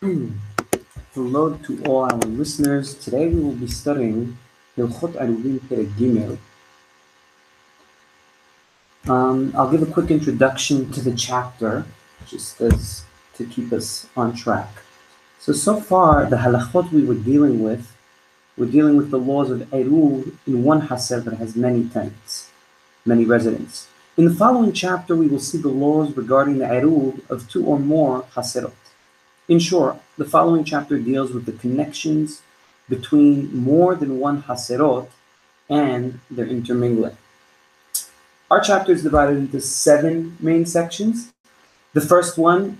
Hello to all our listeners. Today we will be studying Hilchot Eruvin Perek Gimel. Um, I'll give a quick introduction to the chapter, just as to keep us on track. So, so far, the halachot we were dealing with, we're dealing with the laws of Eruv in one haser that has many tenants, many residents. In the following chapter, we will see the laws regarding the Eruv of two or more haserot. In short, the following chapter deals with the connections between more than one haserot and their intermingling. Our chapter is divided into seven main sections. The first one,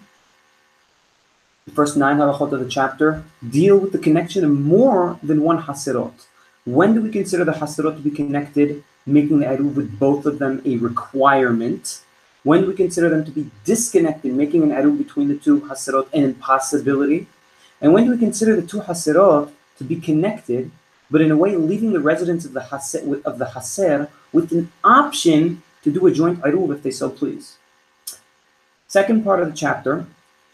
the first nine halachot of the chapter, deal with the connection of more than one haserot. When do we consider the haserot to be connected, making the eruv with both of them a requirement? When we consider them to be disconnected, making an eruv between the two haserot an impossibility? And when do we consider the two haserot to be connected, but in a way leaving the residents of the haser, of the haser with an option to do a joint eruv if they so please? Second part of the chapter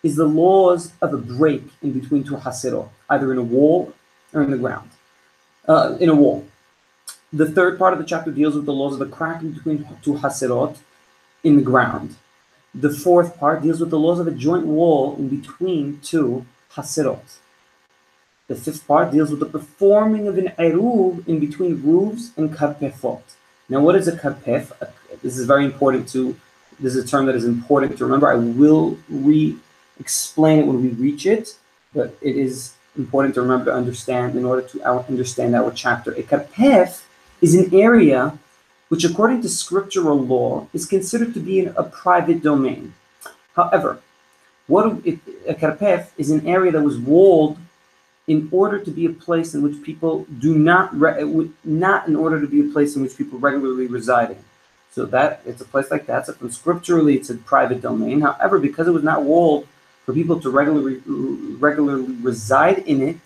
is the laws of a break in between two haserot, either in a wall or in the ground, uh, in a wall. The third part of the chapter deals with the laws of the crack in between two haserot in the ground. The fourth part deals with the laws of a joint wall in between two haserot. The fifth part deals with the performing of an eruv in between roofs and karpefot. Now, what is a karpef? This is very important to. This is a term that is important to remember. I will re-explain it when we reach it, but it is important to remember to understand in order to understand our chapter. A karpef is an area which, according to scriptural law, is considered to be in a private domain. However, what it, a karpef is an area that was walled in order to be a place in which people do not re- uh, not in order to be a place in which people regularly reside in. So that it's a place like that. So from scripturally, it's a private domain. However, because it was not walled for people to regularly regularly reside in it,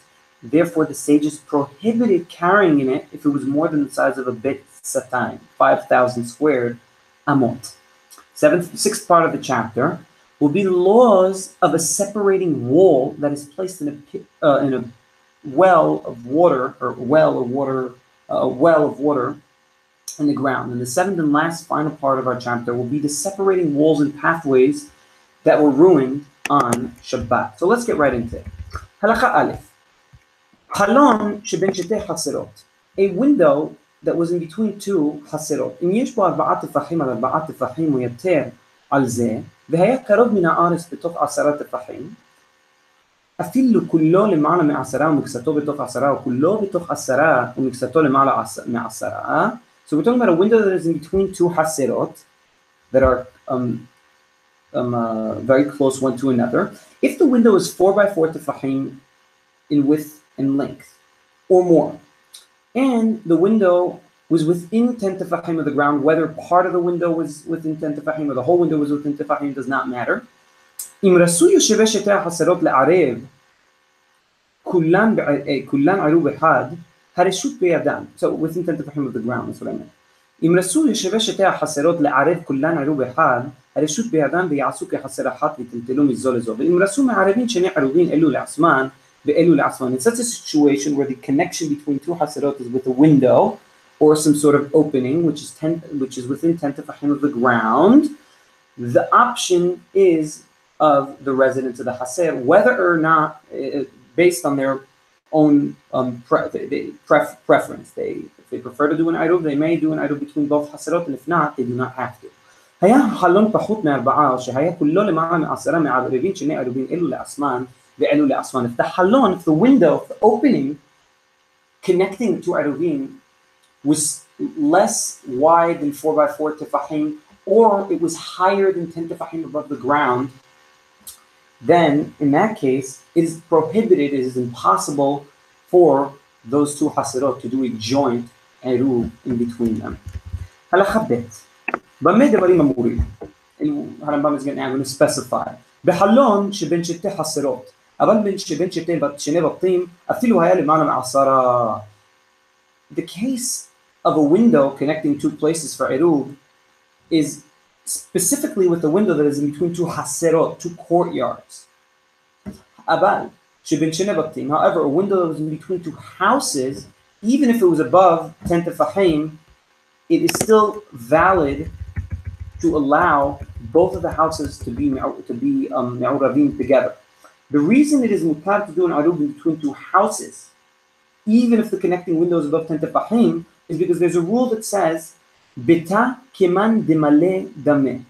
therefore the sages prohibited carrying in it if it was more than the size of a bit satayim, 5,000 squared amot. Seventh, sixth part of the chapter will be laws of a separating wall that is placed in a uh, in a well of water or well of water uh, a uh, well of water in the ground. And the seventh and last final part of our chapter will be the separating walls and pathways that were ruined on Shabbat. So let's get right into it. Halacha Aleph. Halon sheben sheteh haserot. A window that was in between two חצרות. אם יש בו ארבעה טפחים על ארבעה טפחים או יותר על זה, והיה קרוב מן הארץ בתוך עשרה טפחים, אפילו כולו למעלה מעשרה ומקצתו בתוך עשרה, או כולו בתוך עשרה ומקצתו למעלה מעשרה. So we're talking about a window that is in between two haserot that are um, um, uh, very close one to another. If the window is four by four tefahim in width and length, or more, and the window was within 10 tefahim of the ground, whether part of the window was within 10 tefahim or the whole window was within tefahim does not matter. אם רצו יושבי שתי החסרות לערב כולן, כולן עירוב אחד, הרשות בידם. So within 10 tefahim of the ground, that's what I meant. אם רצו יושבי שתי החסרות לערב כולן עירוב אחד, הרשות בידם ויעשו כחסר אחת וטלטלו מזו לזו. ואם רצו מערבים שני עירובין אלו לעצמן ואלו לעצמן. In such a situation where the connection between two haserot is with a window, or some sort of opening, which is ten, which is within ten tefachim of the ground, the option is of the residents of the haser, whether or not, uh, based on their own um, pre- they, pref- preference. They, if they prefer to do an idol, they may do an idol between both haserot, and if not, they do not have to. היה חלון פחות מארבעה, שהיה כולו למעלה מעשרה מערבים שני ערבים אלו לעצמן if the halon, if the window of the opening connecting to Eruvin was less wide than 4x4 tefahim or it was higher than 10 tefahim above the ground then in that case it is prohibited it is impossible for those two hasirot to do a joint eruv in between them. هلا حبيت بمي is going to specify. بحلون شبن شتي حسرات the case of a window connecting two places for eruv is specifically with the window that is in between two haserot, two courtyards. Abal, Shibin However, a window that is in between two houses, even if it was above ten tefahim, it is still valid to allow both of the houses to be to be um, together. The reason it is mutar to do an arub between two houses, even if the connecting window is above 10 tefachim, is because there's a rule that says, beta keman demale dame.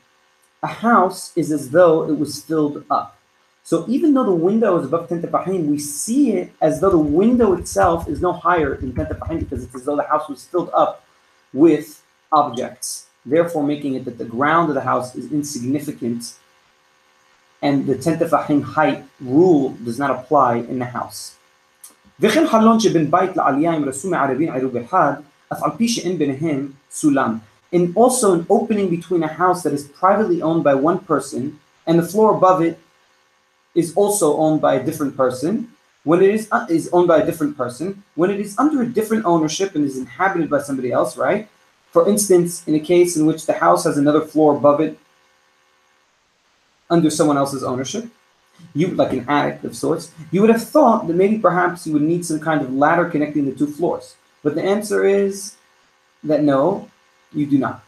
A house is as though it was filled up. So even though the window is above 10 tefachim, we see it as though the window itself is no higher than 10 tefachim because it's as though the house was filled up with objects, therefore making it that the ground of the house is insignificant and the 10 tefachim height rule does not apply in the house. וכן חלון שבין בית לעלייה עם רסום מערבין עירוב אחד, אף על פי שאין ביניהם סולם. And also an opening between a house that is privately owned by one person and the floor above it is also owned by a different person. When it is, uh, is owned by a different person, when it is under a different ownership and is inhabited by somebody else, right? For instance, in a case in which the house has another floor above it under someone else's ownership, you like an attic of sorts, you would have thought that maybe perhaps you would need some kind of ladder connecting the two floors. But the answer is that no, you do not.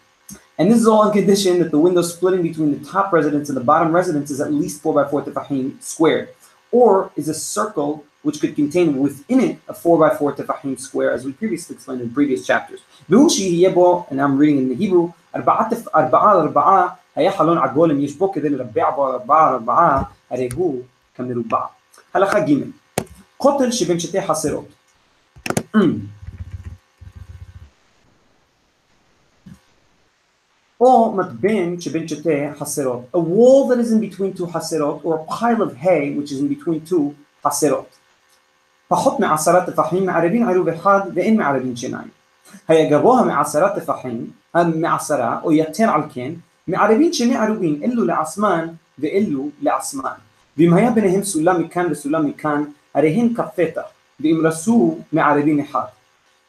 And this is all on condition that the window splitting between the top residence and the bottom residence is at least 4 by 4 tefahim squared, or is a circle which could contain within it a 4 by 4 tefahim square, as we previously explained in previous chapters. And I'm reading in the Hebrew, היה חלון עגול אם יש בו כדי לרבע בו ארבעה ארבעה, הרי הוא כמרובע. הלכה ג' כותל שבין שתי חסרות. או מתבן שבין שתי חסרות. A wall that is in between two חסרות, or a pile of hay which is in between two חסרות. פחות מעשרה טפחים מערבין עירוב אחד ואין מערבין שיניים. היה גבוה מעשרה טפחים, מעשרה, או יתר על כן,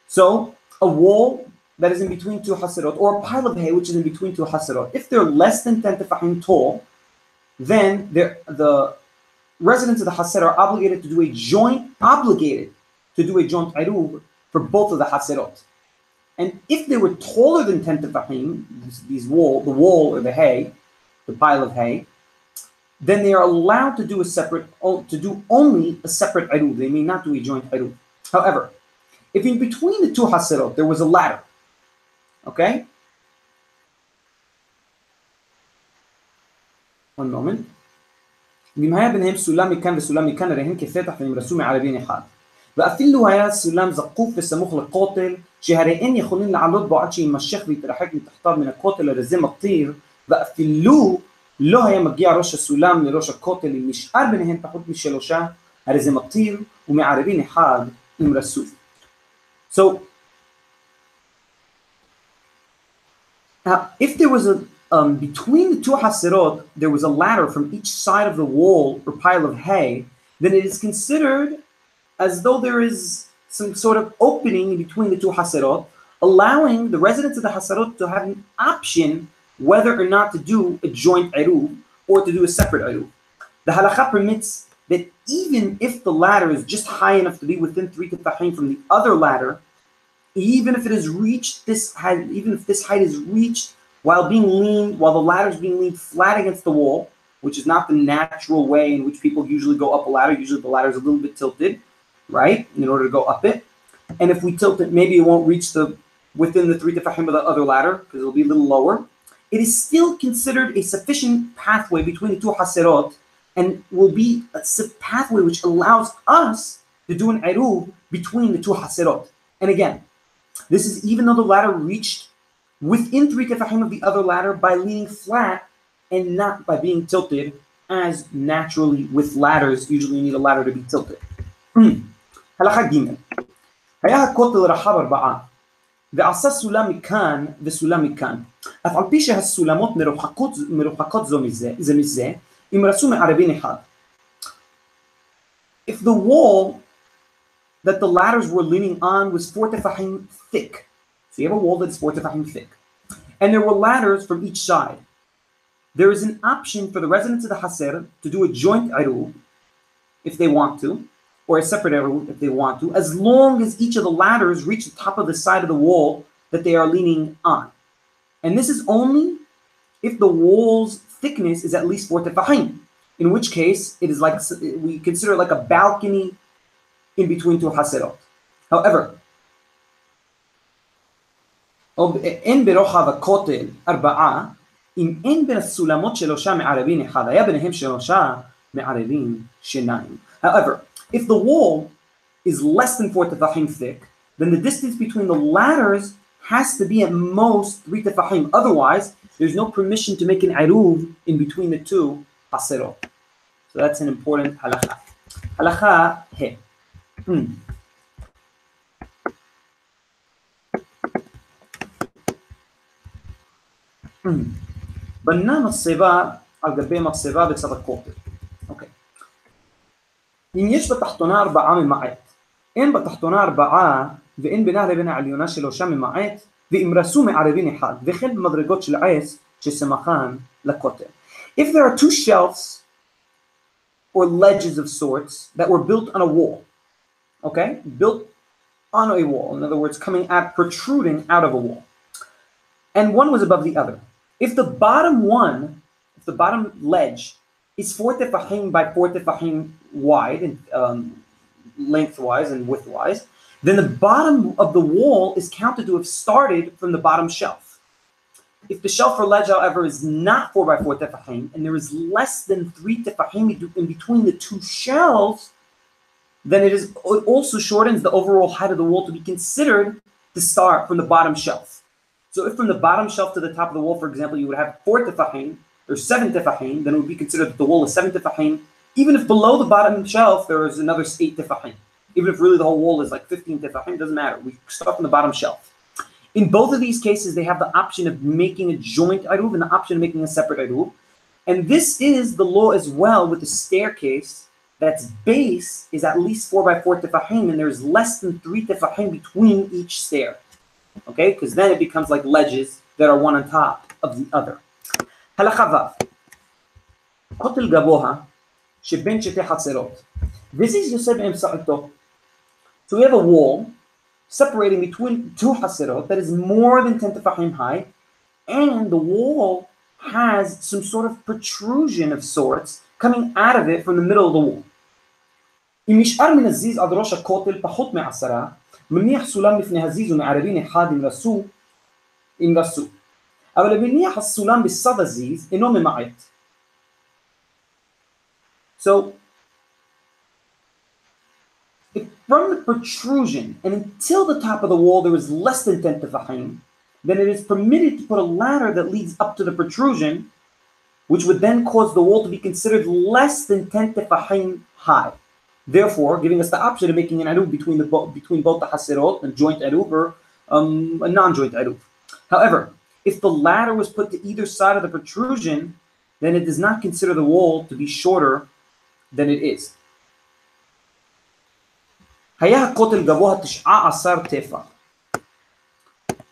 So a wall that is in between two haserot, or a pile of hay which is in between two haserot, if they're less than 10 tefachim tall then the residents of the haserot are obligated to do a joint obligated to do a joint irub for both of the haserot. And if they were taller than 10 tefachim, these wall, the wall or the hay, the pile of hay, then they are allowed to do a separate, to do only a separate eruv. They may not do a joint eruv. However, if in between the two haserot there was a ladder, okay? One moment. אחד. ואפילו היה סולם זקוף וסמוך לכותל, שהרי אין יכולים לעלות בו עד שיימשך ויתרחק מתחתיו מן הכותל, הרי זה מטיר, ואפילו לא היה מגיע ראש הסולם לראש הכותל, אם נשאר ביניהם פחות משלושה, הרי זה מטיר, ומערבין אחד עם רסוף. So Now, if there was a um, between the two hasirot, there was a ladder from each side of the wall or pile of hay, then it is considered as though there is some sort of opening between the two hasirot, allowing the residents of the hasirot to have an option whether or not to do a joint eruv or to do a separate eruv. The halakha permits that even if the ladder is just high enough to be within three tefachim from the other ladder, even if it is reached this height, even if this height is reached while being leaned, while the ladder is being leaned flat against the wall, which is not the natural way in which people usually go up a ladder. Usually the ladder is a little bit tilted, right, in order to go up it. And if we tilt it, maybe it won't reach the within the three tefahim of the other ladder because it'll be a little lower. It is still considered a sufficient pathway between the two haserot and will be a pathway which allows us to do an eruv between the two haserot. And again, this is even though the ladder reached within three tefahim of the other ladder by leaning flat and not by being tilted, as naturally with ladders, usually you need a ladder to be tilted. Hmm. If the wall that the ladders were leaning on was four tefachim thick. So you have a wall that's four tefachim thick. And there were ladders from each side. There is an option for the residents of the Haser to do a joint Iruv if they want to or a separate eruv if they want to, as long as each of the ladders reach the top of the side of the wall that they are leaning on. And this is only if the wall's thickness is at least four tefahim, in which case it is like we consider it like a balcony in between two haserot. However, אין ברוחב הכותל ארבעה, אם אין בין הסולמות שלושה מערבין אחד, היה ביניהם שלושה מערבין שיניים. However, if the wall is less than four tefahim thick, then the distance between the ladders has to be at most three tefahim. Otherwise, there's no permission to make an iruv in between the two haserot. So that's an important halacha. Halacha he. Hmm. בנה מחצבה על גבי מחצבה בצד הכותל. אוקיי. אם יש בתחתונה ארבעה ממעט, אין בתחתונה ארבעה ואין בינה לבין העליונה שלושה ממעט, ואם רסו מערבין אחד, וכן במדרגות של עץ שסמכן לכותל. If there are two shelves or ledges of sorts that were built on a wall, okay, built on a wall, in other words, coming out, protruding out of a wall, and one was above the other. If the bottom one, if the bottom ledge is four tefahim by four tefahim wide and um, lengthwise and widthwise, then the bottom of the wall is counted to have started from the bottom shelf. If the shelf or ledge, however, is not four by four tefahim and there is less than three tefahim in between the two shelves, then it is it also shortens the overall height of the wall to be considered to start from the bottom shelf. So if from the bottom shelf to the top of the wall, for example, you would have four tefahim or seven tefahim, then it would be considered that the wall is seven tefahim. Even if below the bottom shelf there is another eight tefahim. Even if really the whole wall is like 15 tefahim, doesn't matter. We start from the bottom shelf. In both of these cases, they have the option of making a joint iruv and the option of making a separate iruv. And this is the law as well with the staircase that's base is at least four by four tefahim, and there's less than three tefahim between each stair okay? Because then it becomes like ledges that are one on top of the other. הלכה ו' כותל גבוה שבין שתי חצרות. This יושב באמצעותו. So we have a wall separating between two haserot that is more than 10 tefahim high, and the wall has some sort of protrusion of sorts coming out of it from the middle of the wall. אם נשאר מן הזיז עד ראש הכותל פחות מעשרה, מניח סולם לפני הזיז ומערבין אחד אם רסו, אם רסו. אבל מניח הסולם בסד הזיז אינו ממעט. So, if from the protrusion and until the top of the wall there is less than 10 tefahim, then it is permitted to put a ladder that leads up to the protrusion, which would then cause the wall to be considered less than 10 tefahim high. Therefore, giving us the option of making an eruv between the between both the haserot, a joint eruv or um, a non-joint eruv. However, if the ladder was put to either side of the protrusion, then it does not consider the wall to be shorter than it is. היה הכותל גבוה תשעה עשר טפח.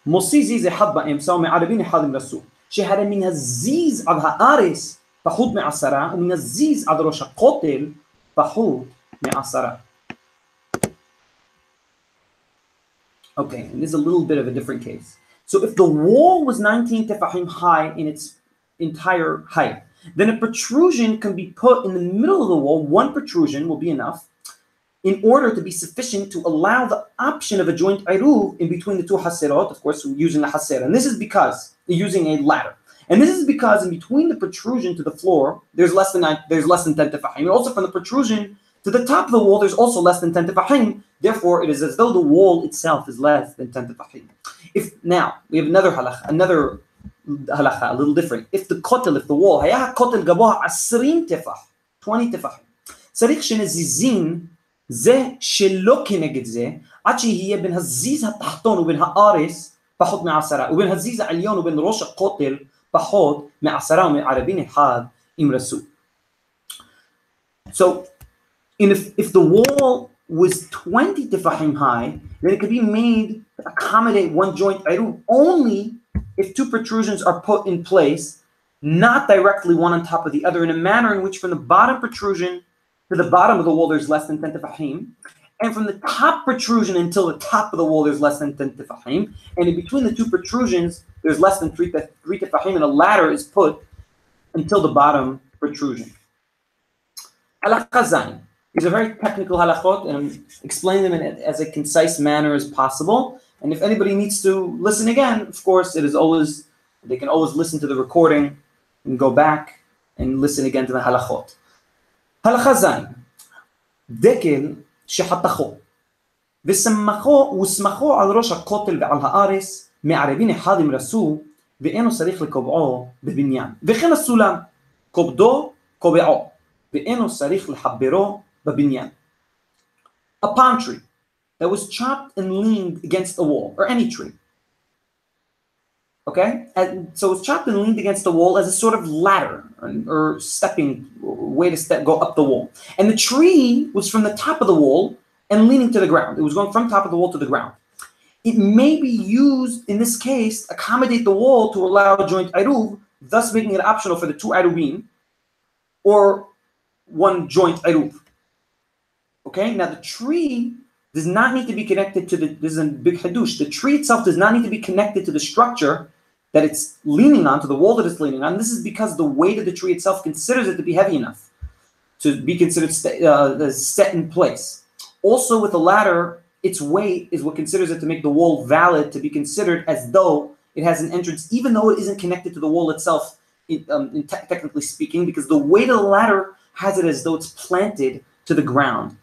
מוציא זיז אחד באמצע ומערבין אחד עם רסו. שהרי מן הזיז עד הארץ פחות מעשרה ומן הזיז עד ראש הכותל פחות Okay, and this is a little bit of a different case. So if the wall was 19 tefahim high in its entire height, then a protrusion can be put in the middle of the wall. One protrusion will be enough in order to be sufficient to allow the option of a joint iruv in between the two haserot, of course, using a haser. And this is because using a ladder. And this is because in between the protrusion to the floor, there's less than nine, there's less than 10 tefahim. And also from the protrusion to the top of the wall, there's also less than 10 tefahim. Therefore, it is as though the wall itself is less than 10 tefahim. If now we have another halacha, another halacha, a little different. If the kotel, if the wall, היה kotel גבוה 20 טפח, 20 טפחים, צריך שנזיזין זה שלא כנגד זה, עד שיהיה בין הזיז התחתון ובין הארס פחות מעשרה, ובין הזיז העליון ובין ראש הכותל פחות מעשרה ומערבין אחד אם רסו. So and if, if the wall was 20 tefahim high, then it could be made to accommodate one joint iru only if two protrusions are put in place, not directly one on top of the other, in a manner in which from the bottom protrusion to the bottom of the wall, there's less than 10 tefahim. And from the top protrusion until the top of the wall, there's less than 10 tefahim. And in between the two protrusions, there's less than three, tef- three tefahim, and a ladder is put until the bottom protrusion. Halakha These are very technical halachot, and I'm explaining them in as a concise manner as possible. And if anybody needs to listen again, of course, it is always, they can always listen to the recording and go back and listen again to the halachot. הלכה ז' דקל שחתכו ושמחו ושמחו על ראש הכותל ועל הארץ מערבין אחד אם רסו ואינו צריך לקובעו בבניין וכן הסולם כובדו קובעו ואינו צריך לחברו Babinyan. A palm tree that was chopped and leaned against a wall, or any tree. Okay? And so was chopped and leaned against the wall as a sort of ladder or, stepping way to step, go up the wall. And the tree was from the top of the wall and leaning to the ground. It was going from top of the wall to the ground. It may be used in this case to accommodate the wall to allow a joint iruv, thus making it optional for the two iruvim or one joint iruv. Okay, now the tree does not need to be connected to the, this is a big hadush. The tree itself does not need to be connected to the structure that it's leaning on, to the wall that it's leaning on. This is because the weight of the tree itself considers it to be heavy enough to be considered st- uh, set in place. Also, with the ladder, its weight is what considers it to make the wall valid to be considered as though it has an entrance, even though it isn't connected to the wall itself, in, um, in te- technically speaking, because the weight of the ladder has it as though it's planted to the ground.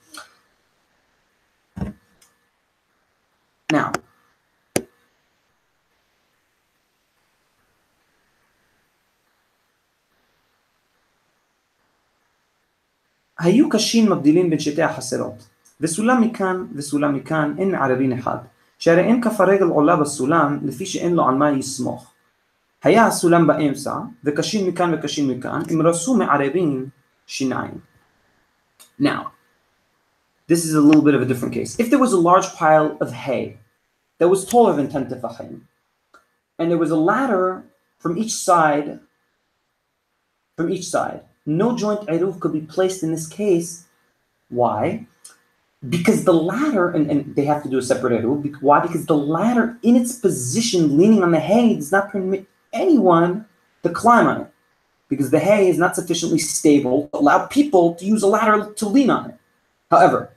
Now, היו קשים מבדילים בין שתי החסרות, וסולם מכאן וסולם מכאן אין מערבין אחד, שהרי אין כף הרגל עולה בסולם לפי שאין לו על מה יסמוך. היה הסולם באמצע, וקשים מכאן וקשים מכאן, אם רסו מערבין שיניים. Now, this is a little bit of a different case. If there was a large pile of hay that was taller than 10 tefachim, and there was a ladder from each side, from each side, no joint eruv could be placed in this case. Why? Because the ladder, and, and they have to do a separate eruv. Why? Because the ladder, in its position, leaning on the hay, does not permit anyone to climb on it. Because the hay is not sufficiently stable to allow people to use a ladder to lean on it. However,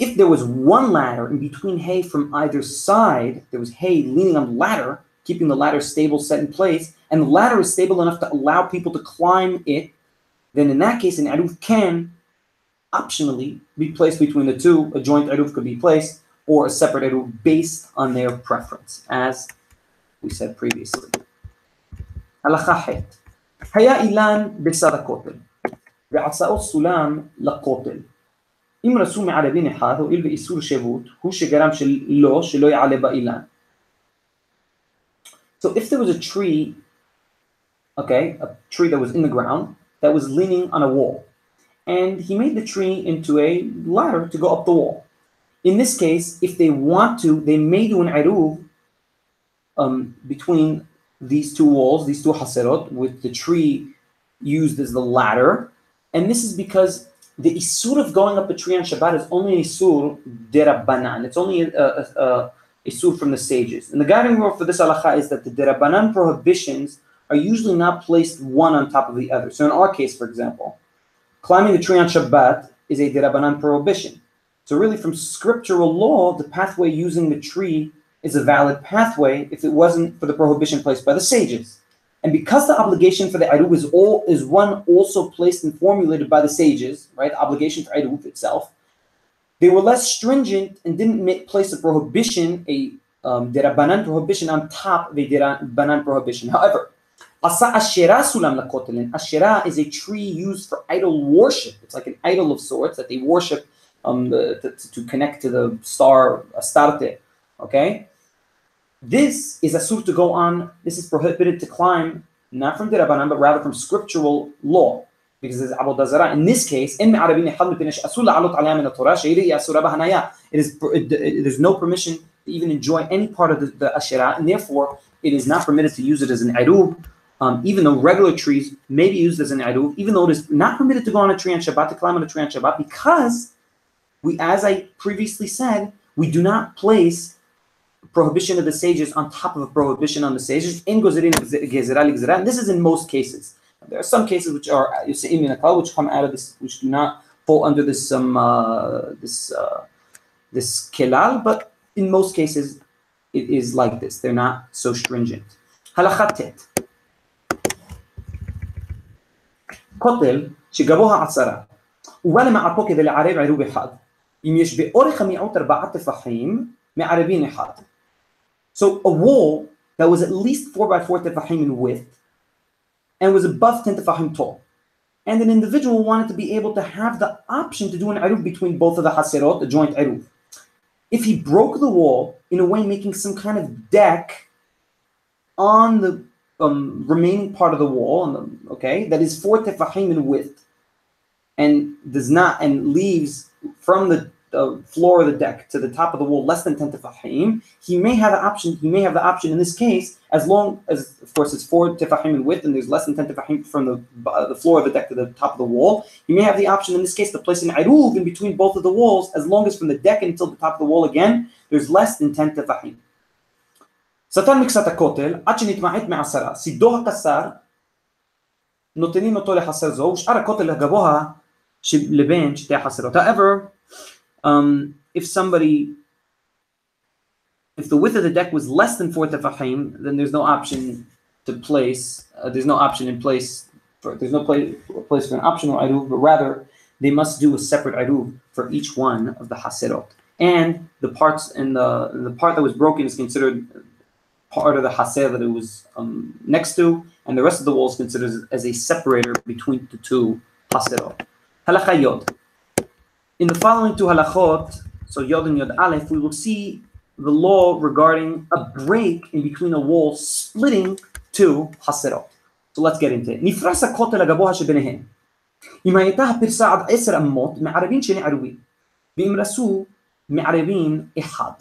if there was one ladder in between hay from either side, there was hay leaning on the ladder, keeping the ladder stable, set in place, and the ladder is stable enough to allow people to climb it, then in that case, an aruv can optionally be placed between the two. A joint aruv could be placed, or a separate aruv based on their preference, as we said previously. Haya ilan אם רשום מערבין אחד, הואיל ואיסור שבות, הוא שגרם שלא, שלא יעלה באילן. So if there was a tree, okay, a tree that was in the ground, that was leaning on a wall, and he made the tree into a ladder to go up the wall. In this case, if they want to, they may do an iruv um, between these two walls, these two haserot, with the tree used as the ladder, and this is because the isur of going up a tree on Shabbat is only an isur derabanan. It's only a, a, a, isur from the sages. And the guiding rule for this halacha is that the derabanan prohibitions are usually not placed one on top of the other. So in our case, for example, climbing the tree on Shabbat is a derabanan prohibition. So really, from scriptural law, the pathway using the tree is a valid pathway if it wasn't for the prohibition placed by the sages. And because the obligation for the Iruv is all is one also placed and formulated by the sages, right? The obligation for Iruv itself, they were less stringent and didn't make, place a prohibition, a um, derabanan prohibition on top of a derabanan prohibition. However, asa ashera sulam lakotelin. Ashera is a tree used for idol worship. It's like an idol of sorts that they worship um, the, to, to connect to the star Astarte. Okay, this is a asur to go on. This is prohibited to climb, not from Dirabanan, but rather from scriptural law. Because it's Avodah Zarah. In this case, in it is it, it, there's no permission to even enjoy any part of the, the ashira, and therefore it is not permitted to use it as an irub um, even though regular trees may be used as an eruv, even though it is not permitted to go on a tree on Shabbat, to climb on a tree on Shabbat, because we, as I previously said, we do not place prohibition of the sages on top of a prohibition on the sages. In and this is in most cases. There are some cases which are which come out of this, which do not fall under this um, uh, this uh, this kelal, but in most cases it is like this. They're not so stringent. Halachatet. כותל שגבוה עשרה, ובא למערפו כדי לערב עירוב אחד. אם יש באורך המיעוט ארבעה טפחים, מערבין אחד. so a wall that was at least 4 by 4 tefahim in width and was above 10 tefahim tall. And an individual wanted to be able to have the option to do an eruv between both of the haserot, the joint eruv. If he broke the wall in a way making some kind of deck on the um, remaining part of the wall, the, okay, that is four tefahim in width, and does not and leaves from the, the floor of the deck to the top of the wall less than ten tefahim, he may have the option. He may have the option in this case, as long as, of course, it's four tefahim in width, and there's less than ten tefahim from the uh, the floor of the deck to the top of the wall. He may have the option in this case to place an iruv in between both of the walls, as long as from the deck until the top of the wall again, there's less than ten tefahim. סתן מקצת הכותל עד שנתמעט מעשרה, סידו הקסר נותנים אותו לחסר זו, ושאר הכותל הגבוה לבין שתי החסרות. However, um, if somebody, if the width of the deck was less than four tefahim, then there's no option to place, uh, there's no option in place, for, there's no place, place for an optional iruv, but rather they must do a separate iruv for each one of the haserot. And the parts and the the part that was broken is considered part of the haser that it was um, next to, and the rest of the wall is considered as a separator between the two haserot. Halacha Yod. In the following two halachot, so Yod and Yod Aleph, we will see the law regarding a break in between a wall splitting two haserot. So let's get into it. נפרס הכותל הגבוה שביניהם. אם הייתה הפרסה עד עשר אמות, מערבין שני ערובים. ואם רסו, מערבין אחד.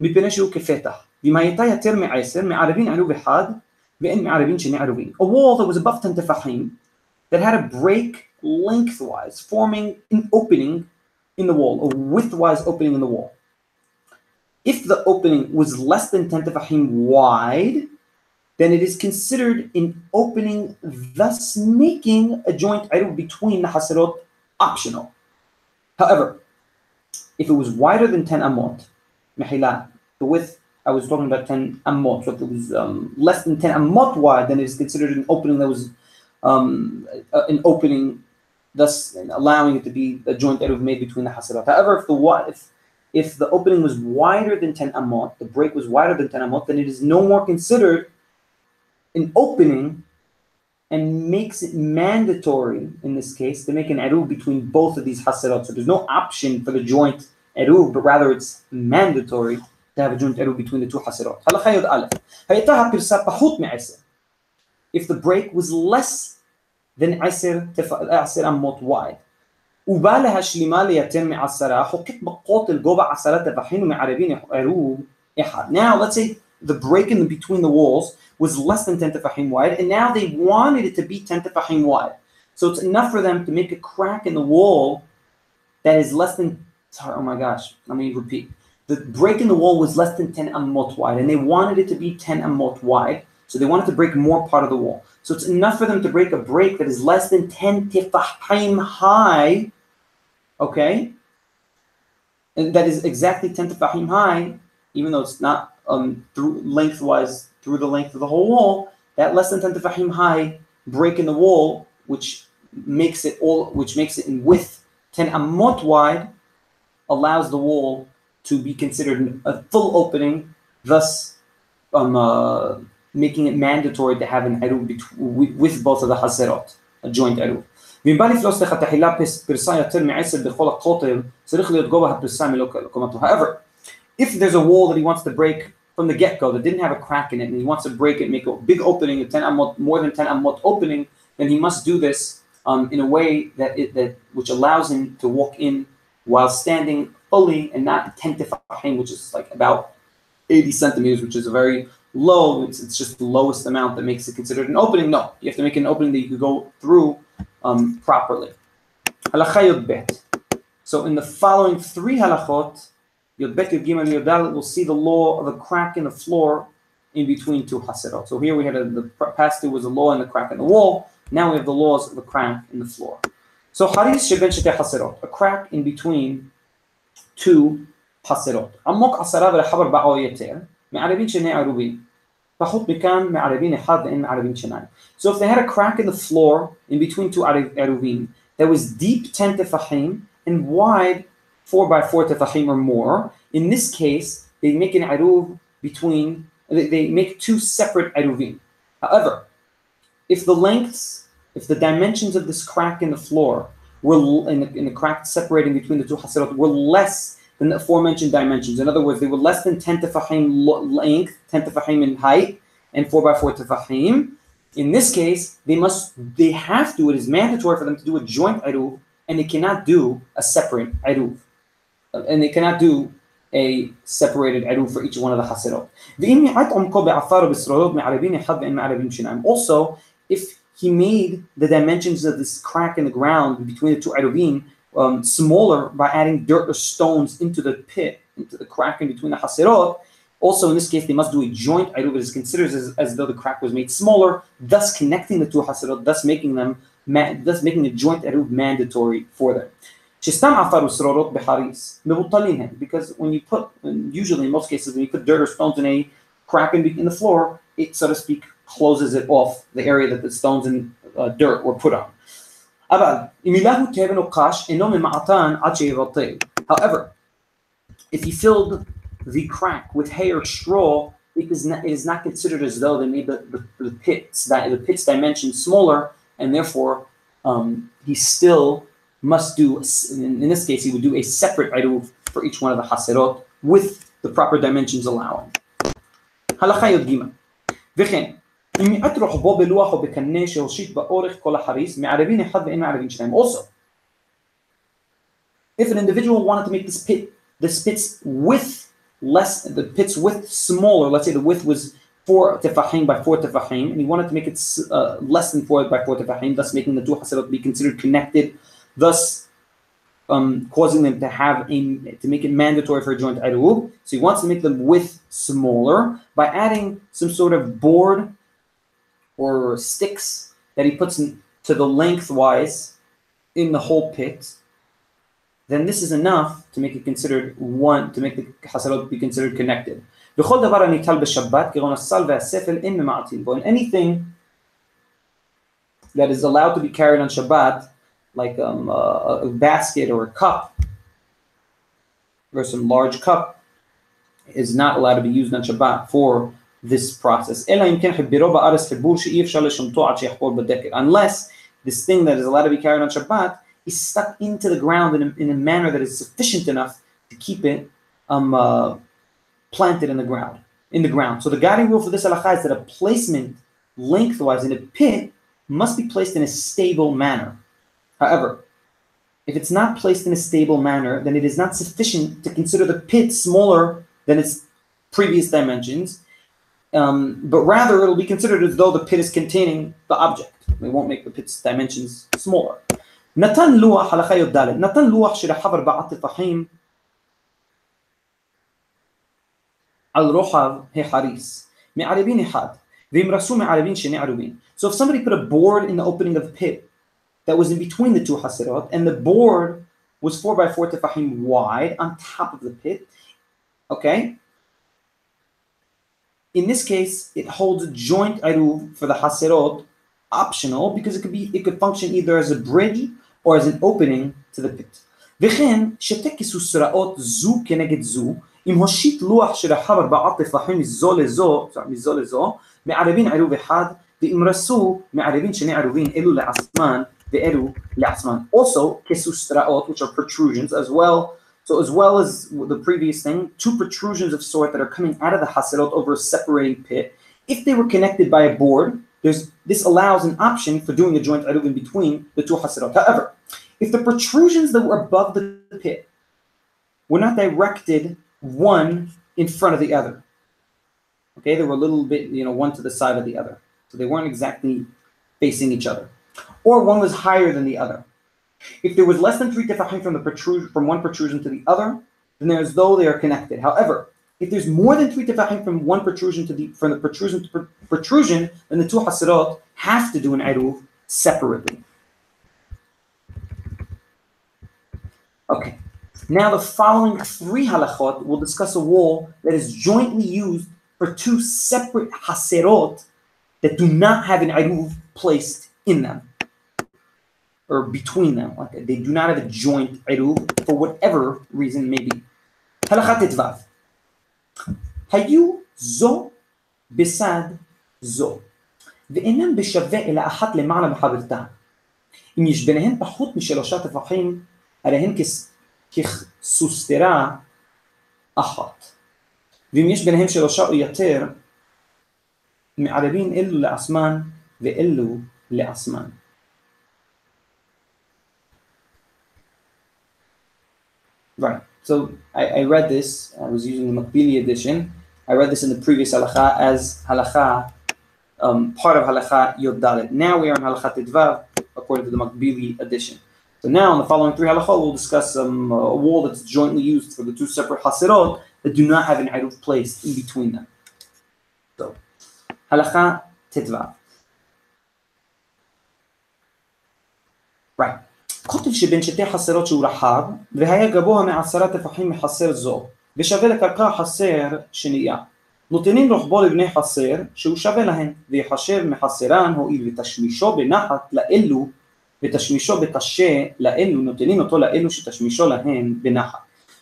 מפני שהוא כפתח. במה הייתה יותר מעשר, מערבין עירוב אחד, ואין מערבין שני עירובין. A wall that was above 10 tefahim, that had a break lengthwise, forming an opening in the wall, a widthwise opening in the wall. If the opening was less than 10 tefahim wide, then it is considered an opening, thus making a joint item between the hasirot optional. However, if it was wider than 10 amot, the width I was talking about 10 amot. So if it was um, less than 10 amot wide, then it is considered an opening that was um, an opening, thus allowing it to be a joint was made between the hasarat. However, if the if if the opening was wider than 10 amot, the break was wider than 10 amot, then it is no more considered an opening and makes it mandatory in this case to make an eruv between both of these hasarat. So there's no option for the joint eruv, but rather it's mandatory to have a joint eruv between the two me'eser. If the break was less then عسر تفقد اعسر and multiply وبالها شلما ليتم عسرا حقيت بقوت الجوبة عسرا تفحين ومعربين عروب إحد now let's say the break in between the walls was less than 10 tefahim wide and now they wanted it to be 10 tefahim wide. So it's enough for them to make a crack in the wall that is less than sorry, oh my gosh let me repeat. The break in the wall was less than 10 amot wide and they wanted it to be 10 amot wide so they wanted to break more part of the wall. So it's enough for them to break a break that is less than 10 tifahim high, okay? And that is exactly 10 tifahim high, even though it's not um, through lengthwise through the length of the whole wall, that less than 10 tifahim high break in the wall, which makes it all, which makes it in width 10 amot wide, allows the wall to be considered a full opening, thus um, uh, making it mandatory to have an عروق with both of the حزرات a joint عروق بينبالي في الأصل ختحيلا برسايا ترمي عسر بخولة قوتهم صريخ ليت however if there's a wall that he wants to break from the get-go that didn't have a crack in it and he wants to break it make a big opening a 10 amot, more than 10 amot opening then he must do this um, in a way that it, that which allows him to walk in while standing fully and not 10 tefahim which is like about 80 centimeters which is a very low, it's, it's just the lowest amount that makes it considered an opening. No, you have to make an opening that you could go through um, properly. Bet. So in the following three halachot, Yodbet, Yod Gimel, Yod Dalet, we'll see the law of a crack in the floor in between two haserot. So here we had a, the past there was a law in the crack in the wall. Now we have the laws of a crack in the floor. So haris sheben shete haserot, a crack in between two haserot. Amok asara v'rechaber ba'o yeter. So if they had a crack in the floor in between two aruvim that was deep 10 tefachim and wide 4 by 4 tefachim or more, in this case, they make an Aruv between, they, make two separate Aruvim. However, if the lengths, if the dimensions of this crack in the floor were in the, in the crack separating between the two hasirot were less than the aforementioned dimensions. In other words, they were less than 10 tefahim length, 10 tefahim in height, and 4 by 4 tefahim. In this case, they must, they have to, it is mandatory for them to do a joint eruv, and they cannot do a separate eruv. And they cannot do a separated eruv for each one of the haserot. Also, if he made the dimensions of this crack in the ground between the two eruvim um, smaller by adding dirt or stones into the pit, into the crack in between the haserot. Also, in this case, they must do a joint eruv. It is considered as, as though the crack was made smaller, thus connecting the two haserot, thus making them, thus making a joint eruv mandatory for them. Because when you put, usually in most cases, when you put dirt or stones in a crack in, in the floor, it, so to speak, closes it off the area that the stones and uh, dirt were put on. أبعد نقاش إنه من معطان However, if he filled the crack with hay or straw, it is not, it is not considered as though they made the, the, the pits that the pits dimension smaller, and therefore um, he still must do. In, in, this case, he would do a separate idu for each one of the haserot with the proper dimensions allowing. Halacha yodgima. V'chen וכן אם רוחבו בלוח או בקנה שהושיט באורך כל החריס, מערבין אחד ואין מערבין שניים. Also, if an individual wanted to make this pit, this pit's width less, the pit's width smaller, let's say the width was four tefahim by four tefahim, and he wanted to make it uh, less than four by four tefahim, thus making the two haserot be considered connected, thus um, causing them to have a to make it mandatory for a joint eruv. So he wants to make the width smaller by adding some sort of board or sticks that he puts in, to the lengthwise in the whole pit, then this is enough to make it considered one, to make the hasalot be considered connected. And anything that is allowed to be carried on Shabbat, like um, a, a basket or a cup, or some large cup, is not allowed to be used on Shabbat for this process. Unless this thing that is allowed to be carried on Shabbat is stuck into the ground in a, in a manner that is sufficient enough to keep it um, uh, planted in the ground. In the ground. So the guiding rule for this halakha is that a placement lengthwise in a pit must be placed in a stable manner. However, if it's not placed in a stable manner, then it is not sufficient to consider the pit smaller than its previous dimensions, um, but rather it'll be considered as though the pit is containing the object. We won't make the pit's dimensions smaller. So if somebody put a board in the opening of the pit that was in between the two حسرات and the board was 4 by 4 تفاحيم wide on top of the pit okay in this case, it holds a joint eruv for the haserot, optional, because it could be it could function either as a bridge or as an opening to the pit. וכן שטקס וסראות זו כנגד זו, אם הושיט לוח שרחב ארבעה טפחים מזו לזו, מזו לזו, מערבין עירוב אחד, ואם רסו מערבין שני עירובין אלו לעצמן ואלו לעצמן. Also, כסוסראות, which are protrusions as well, so as well as the previous thing, two protrusions of sort that are coming out of the haserot over a separating pit, if they were connected by a board, there's, this allows an option for doing a joint eruv in between the two haserot. However, if the protrusions that were above the pit were not directed one in front of the other, Okay, they were a little bit, you know, one to the side of the other. So they weren't exactly facing each other. Or one was higher than the other. If there was less than three tefachim from the protrusion from one protrusion to the other, then they're as though they are connected. However, if there's more than three tefachim from one protrusion to the from the protrusion to protrusion, then the two hasirot have to do an eruv separately. Okay. Now the following three halachot will discuss a wall that is jointly used for two separate haserot that do not have an eruv placed in them or between them. Like they do not have a joint iruv for whatever reason may be. Halakha tetvav. היו זו בסד זו, ואינם בשווה אלא אחת למעלה מחברתה. אם יש ביניהן פחות משלושה טפחים, הרי הן כסוסתרה אחת. ואם יש ביניהם שלושה או יותר, מערבים אלו לעצמן ואלו לעצמן. Right. So I, I, read this. I was using the Makbili edition. I read this in the previous halacha as halacha, um, part of halacha Yod. Now we are in halacha Tidvav according to the Makbili edition. So now in the following three halachot, we'll discuss um, a wall that's jointly used for the two separate hasirot that do not have an eruv placed in between them. So, halacha Tidvav. Right. קוטב שבין שתי חסרות שהוא רחב, והיה גבוה מעשרה טפחים מחסר זו, ושווה לקרקע חסר שנייה. נותנים רוחבו לבני חסר, שהוא שווה להן, ויחשב מחסרן, הואיל ותשמישו בנחת לאלו, ותשמישו בקשה לאלו, נותנים אותו לאלו שתשמישו להן בנחת.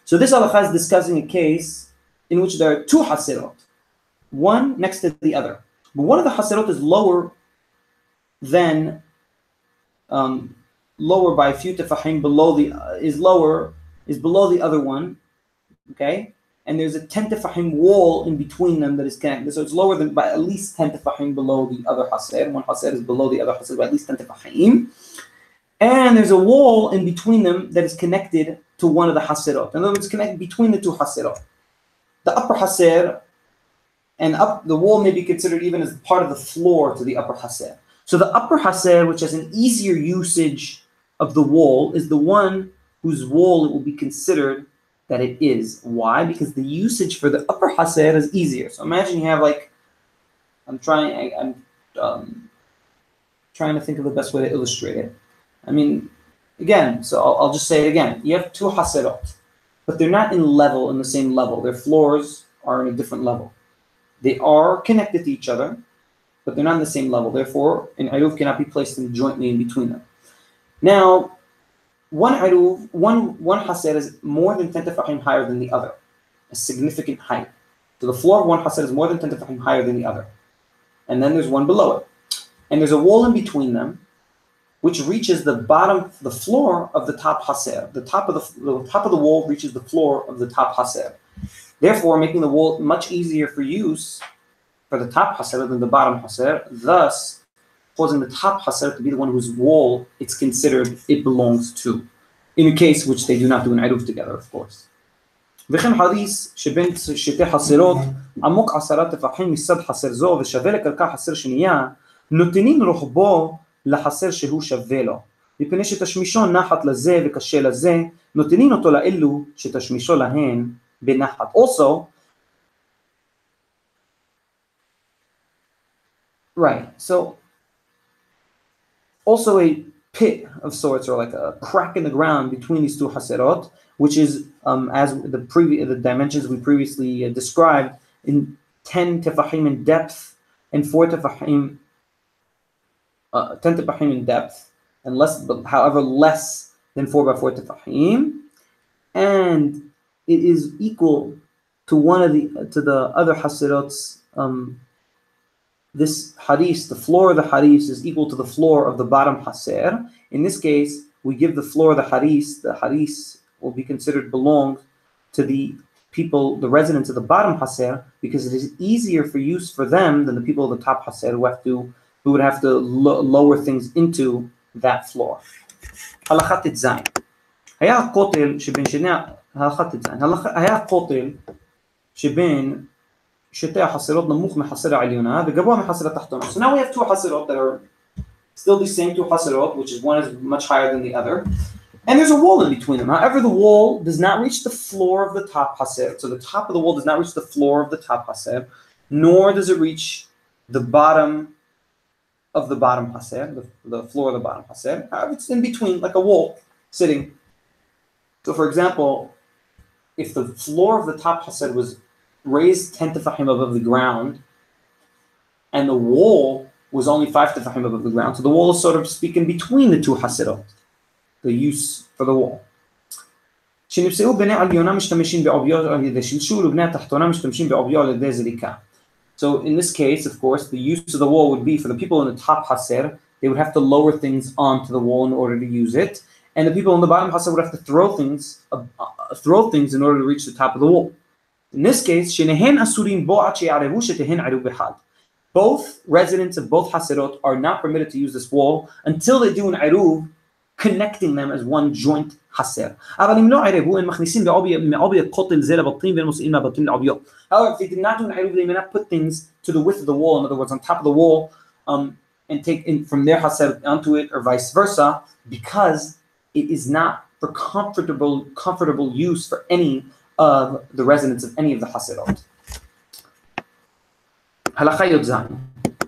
So this halacha is discussing a case in which there are two haserot, one next to the other. But one of the haserot is lower than um, lower by a few tefahim below the uh, is lower is below the other one, okay? And there's a ten tefahim wall in between them that is connected. So it's lower than by at least ten tefahim below the other haser. One haser is below the other haser by at least ten tefahim. And there's a wall in between them that is connected to one of the haserot. In other words, connected between the two haserot. The upper haser and up the wall may be considered even as part of the floor to the upper haser. So the upper haser, which has an easier usage of the wall is the one whose wall it will be considered that it is. Why? Because the usage for the upper haser is easier. So imagine you have like, I'm trying, I, am um, trying to think of the best way to illustrate it. I mean, again, so I'll, I'll just say it again. You have two haserot, but they're not in level, in the same level. Their floors are in a different level. They are connected to each other, but they're not in the same level. Therefore, an eruv cannot be placed in jointly in between them. Now, one eruv, one, one haser is more than 10 tefahim higher than the other, a significant height. So the floor of one haser is more than 10 tefahim higher than the other. And then there's one below it. And there's a wall in between them, which reaches the bottom, the floor of the top haser. The top of the, the top of the wall reaches the floor of the top haser. Therefore, making the wall much easier for use for the top haser than the bottom haser. Thus, causing the top hasar to be the one whose wall it's considered it belongs to, in a case which they do not do an iruv together, of course. וכן חריס שבין שתי חסרות, עמוק עשרה טפחים מסד חסר זו ושווה לקרקע חסר שנייה, נותנים רוחבו לחסר שהוא שווה לו. מפני שתשמישו נחת לזה וקשה לזה, נותנים אותו לאלו שתשמישו להן בנחת. Also, right, so also a pit of sorts or like a crack in the ground between these two haserot, which is um, as the previous the dimensions we previously uh, described in 10 tefahim in depth and 4 tefahim uh, 10 tefahim in depth and less but however less than 4 by 4 tefahim. And it is equal to one of the to the other haserot's um, this hadith, the floor of the hadith is equal to the floor of the bottom haser. In this case, we give the floor of the hadith, the hadith will be considered belong to the people, the residents of the bottom haser, because it is easier for use for them than the people of the top haser who have to, who would have to lo- lower things into that floor. הלכת ט"ז היה הכותל שבין שני, הלכת ט"ז, היה הכותל שבין حصيلات نموخ so now we have two حصيلات that are still the same two حصيلات which is one is much higher than the other. And there's a wall in between them. However the wall does not reach the floor of the top حصيل so the top of the wall does not reach the floor of the top حصيل nor does it reach the bottom of the bottom حصيل the, the floor of the bottom حصيل however it's in between like a wall sitting. So for example if the floor of the top حصيل was raised 10 tefachim above the ground, and the wall was only 5 tefachim above the ground. So the wall is sort of speaking between the two haserot, the use for the wall. שנפסעו בני עליונה משתמשים בעוביו על ידי שלשול ובני התחתונה משתמשים בעוביו על ידי זריקה. So in this case, of course, the use of the wall would be for the people in the top haser, they would have to lower things onto the wall in order to use it, and the people in the bottom haser would have to throw things, uh, uh throw things in order to reach the top of the wall. In this case, שניהן אסורים בו עד שיערבו שתהן עירוב אחד. Both residents of both haserot are not permitted to use this wall until they do an iruv connecting them as one joint חסר. אבל אם לא עירבו, הם מכניסים מעובי הקוטל זה לבטים והם מוציאים מהבטים לעוביו. However, if they did not do an עירוב, they may not put things to the width of the wall, in other words, on top of the wall, um, and take in from their haser onto it, or vice versa, because it is not for comfortable comfortable use for any of the residents of any of the Haserot. הלכה י"ז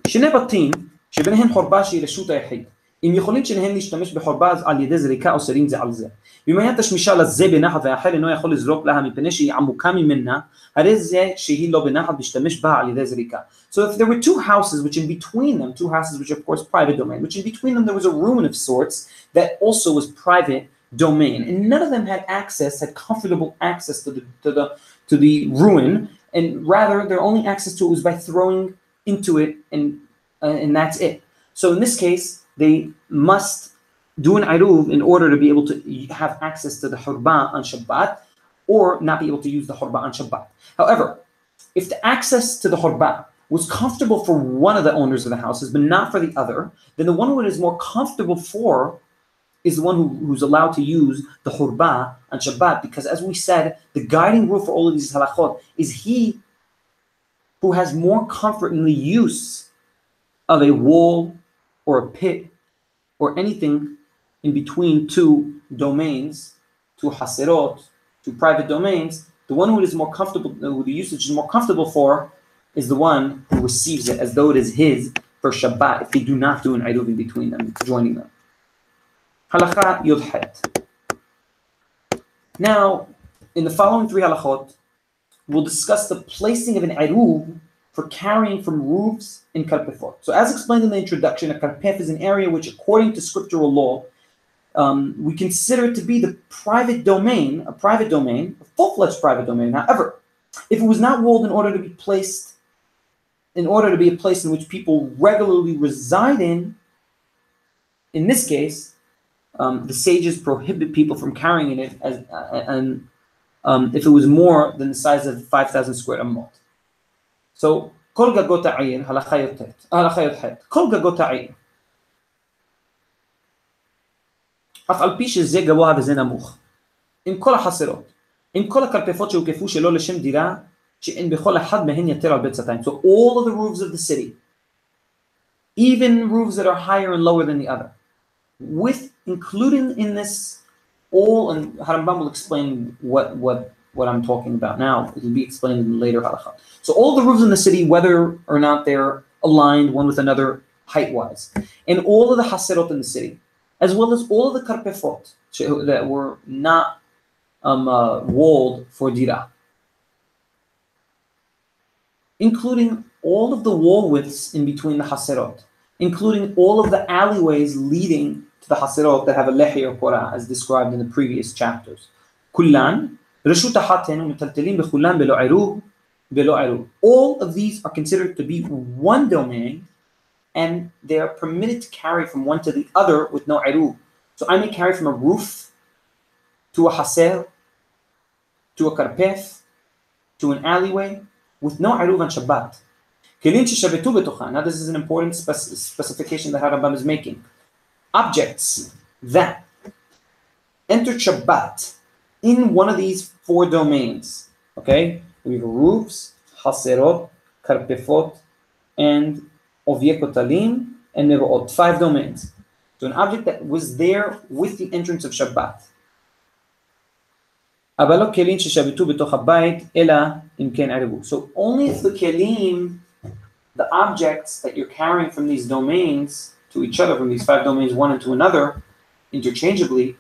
שני בתים שביניהם חורבה שהיא רשות היחיד אם יכולים שניהם להשתמש בחורבה על ידי זריקה או סירים זה על זה. ומעיית השמישה לזה בנחת והאחר אינו יכול לזרוק לה מפני שהיא עמוקה ממנה, הרי זה שהיא לא בנחת להשתמש בה על ידי זריקה. So if there were two houses which in between them, two houses which are of course private domain, which in between them there was a ruin of sorts that also was private domain, and none of them had access, had comfortable access to the to the to the ruin, and rather their only access to it was by throwing into it, and uh, and that's it. So in this case, they must do an iruv in order to be able to have access to the hurba on Shabbat or not be able to use the hurba on Shabbat. However, if the access to the hurba was comfortable for one of the owners of the houses but not for the other, then the one who it is more comfortable for is the one who, who's allowed to use the hurba on Shabbat because as we said, the guiding rule for all of these halachot is he who has more comfort in the use of a wall or a pit or anything in between two domains, two haserot, two private domains, the one who is more comfortable, who the usage is more comfortable for, is the one who receives it as though it is his for Shabbat if they do not do an iruv in between them, joining them. Halacha Yudhet. Now, in the following three halachot, we'll discuss the placing of an eruv for carrying from roofs in Karpefot. So as explained in the introduction, a Karpef is an area which, according to scriptural law, um, we consider to be the private domain, a private domain, a full-fledged private domain. However, if it was not walled in order to be placed, in order to be a place in which people regularly reside in, in this case, um, the sages prohibit people from carrying it as, uh, and um, if it was more than the size of 5,000 square amot. So, כל גגות העיר, הלכה י"ט, הלכה י"ח, כל גגות העיר, אף על פי שזה גבוה וזה נמוך, עם כל החסרות, עם כל הכרפפות שהוקפו שלא לשם דירה, שאין בכל אחד מהן יתר על ביצתיים. So all of the roofs of the city, even roofs that are higher and lower than the other, with including in this all, and Harambam will explain what, what what I'm talking about now. It will be explained in later halacha. So all the roofs in the city, whether or not they're aligned one with another height-wise, and all of the haserot in the city, as well as all of the karpefot that were not um, uh, walled for dira, including all of the wall widths in between the haserot, including all of the alleyways leading to the Hasirot that have a lehi or Qura as described in the previous chapters. Kullan, All of these are considered to be one domain and they are permitted to carry from one to the other with no irub. So I may carry from a roof to a haser, to a karpef, to an alleyway with no iruv on Shabbat. Now this is an important spec- specification that Harambam is making Objects that entered Shabbat in one of these four domains. Okay, we have roofs, haserot, karpefot, and oviekotalim, and mero'ot, five domains. So an object that was there with the entrance of Shabbat. אבל לא כלים ששבתו בתוך הבית, אלא אם כן ערבו. So only if the kelim, the objects that you're carrying from these domains to each other, from these five domains, one into another, interchangeably,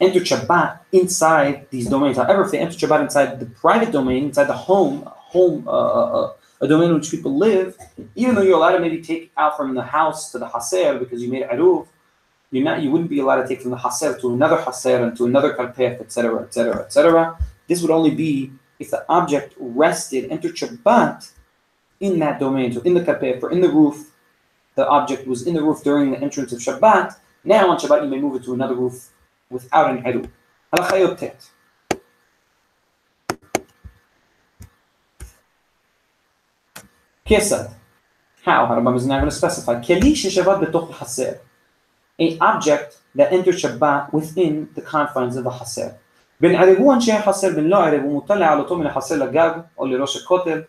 enter Shabbat inside these domains. However, if they enter Shabbat inside the private domain, inside the home, home, uh, uh, a domain in which people live, even though you're allowed to maybe take out from the house to the haser because you made aruv, you're not, you wouldn't be allowed to take from the haser to another haser and to another karpef, etc., etc., etc. This would only be if the object rested, entered Shabbat in that domain, so in the karpef or in the roof the object was in the roof during the entrance of Shabbat, now on Shabbat you may move it to another roof without an eruv. Halacha yobtet. Kesad. How? Harambam is now going to specify. Keli sheshavat betoch haser. An object that enters Shabbat within the confines of the haser. בין ערבו אנשי החסר בין לא ערב, הוא alotom in מן haser לגג or לראש kotel.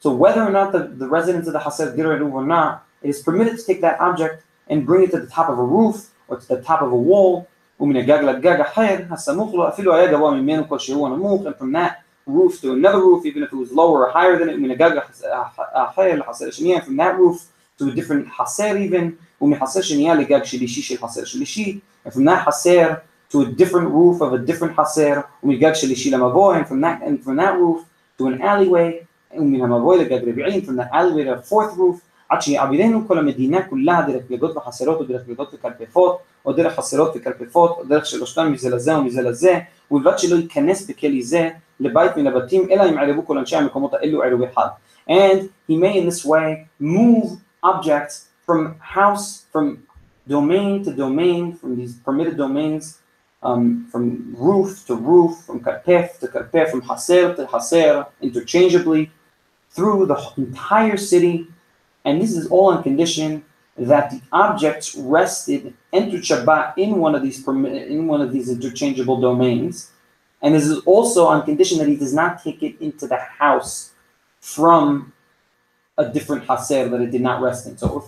So whether or not the, the residents of the haser did it or not, it is permitted to take that object and bring it to the top of a roof or to the top of a wall, and from that roof to another roof, even if it was lower or higher than it, and from that roof to a different haser even, and from that haser to a different roof of a different haser, and from that and from that roof to an alleyway, and from that alleyway to a fourth roof, Actually, a Videnu Colamedina cullada delle plegot Hasserot, delle plegot Calpefot, o delle Hasserot Calpefot, o delle Sheloshtan Mizelazé, o Mizelazé, o il Vacelo il Canes Pekelizé, le Bait Minabatim, Ela Imalebu Colancham, Komota Elu Erubihad. And he may in this way move objects from house, from domain to domain, from these permitted domains, um, from roof to roof, from karpef to karpef, from haser to haser, interchangeably, through the entire city and this is all on condition that the objects rested entered Shabbat in one of these in one of these interchangeable domains, and this is also on condition that he does not take it into the house from a different haser that it did not rest in. So if,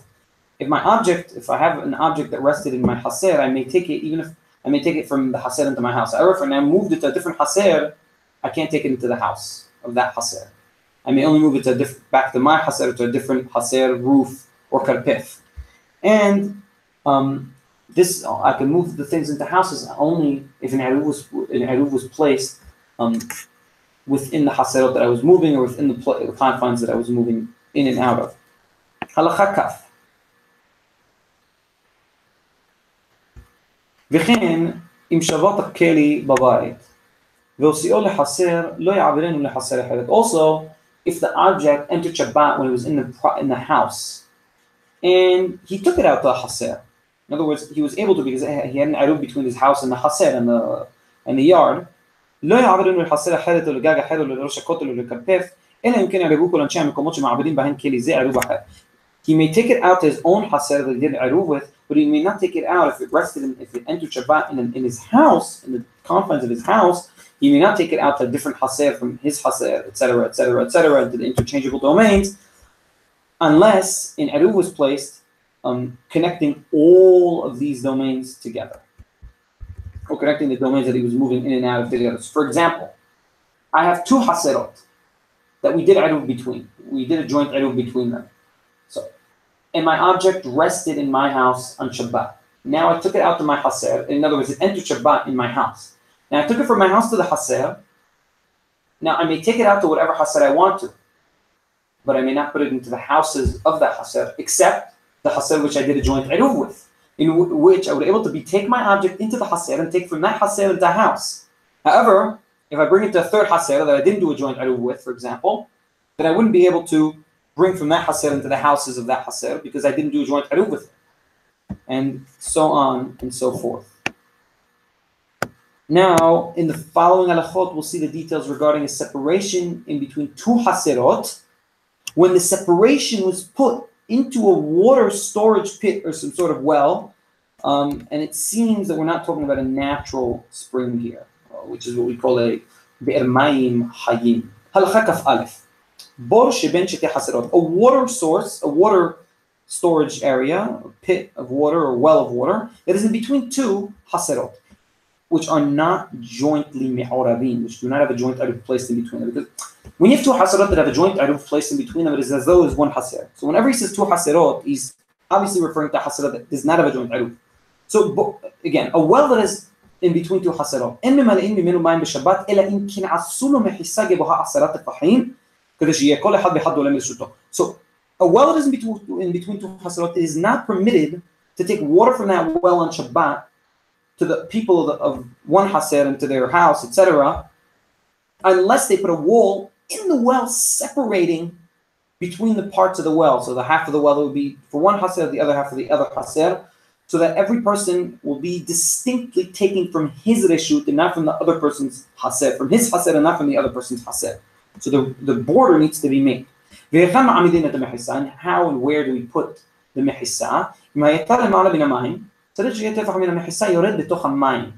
if my object, if I have an object that rested in my haser, I may take it even if I may take it from the haser into my house. However, if I moved it to a different haser, I can't take it into the house of that haser. I may only move it to diff- back to my haser to a different haser roof or karpef. And um, this I can move the things into houses only if an aruv was an aruv was placed um, within the haser that I was moving or within the, pl- the confines that I was moving in and out of. Halacha kaf. וכן אם שבת הכלי בבית והוציאו לחסר לא יעבירנו לחסר אחרת. Also, if the object entered Shabbat when it was in the in the house, and he took it out the haser. In other words, he was able to because he had an aruv between his house and the haser and the and the yard. לא אחרת או לגג אחר או לראש הכותל או אלא אם כן כל אנשי המקומות שמעבדים בהם כלי זה אחר. He may take it out to his own haser that he did עירוב with, but he may not take it out if it rested in, if it entered Shabbat in, in his house, in the confines of his house, he may not take it out to a different haser from his haser, etc., etc., etc., into the interchangeable domains, unless an eruv was placed um, connecting all of these domains together, or connecting the domains that he was moving in and out of together. For example, I have two haserot that we did eruv between. We did a joint eruv between them. So, and my object rested in my house on Shabbat. Now I took it out to my haser. In other words, it entered Shabbat in my house. Now I took it from my house to the haser. Now I may take it out to whatever haser I want to, but I may not put it into the houses of that haser, except the haser which I did a joint eruv with, in which I would be able to be take my object into the haser and take from that haser into the house. However, if I bring it to a third haser that I didn't do a joint eruv with, for example, then I wouldn't be able to bring from that haser into the houses of that haser because I didn't do a joint eruv with it, and so on and so forth. Now, in the following halachot, we'll see the details regarding a separation in between two haserot. When the separation was put into a water storage pit or some sort of well, um, and it seems that we're not talking about a natural spring here, uh, which is what we call a be'ermaim hayim. Halacha kaf aleph. Bor sheben haserot. A water source, a water storage area, a pit of water or well of water that is in between two haserot which are not jointly mi'arabin, which do not have a joint arif placed in between them. Because when you have two hasarat that have a joint arif placed in between them, it is as though it's one hasir. So whenever he says two hasarat, he's obviously referring to hasarat that does not have a joint arif. So again, a well that is in between two حسرات إن إلا إن كن عصولو محسا جبها الطحين كده شيء حد بحد ولا ملسوته so a well that is in between, in between two حسرات is not permitted to take water from that well on Shabbat to the people of one haser and to their house, etc., unless they put a wall in the well separating between the parts of the well. So the half of the well would be for one haser, the other half for the other haser, so that every person will be distinctly taken from his reshut and not from the other person's haser, from his haser and not from the other person's haser. So the, the border needs to be made. How and where do we put the mehissa? אם הייתה למעלה מן המים, צריך שיהיה טפח מן המחיסה יורד בתוך המים.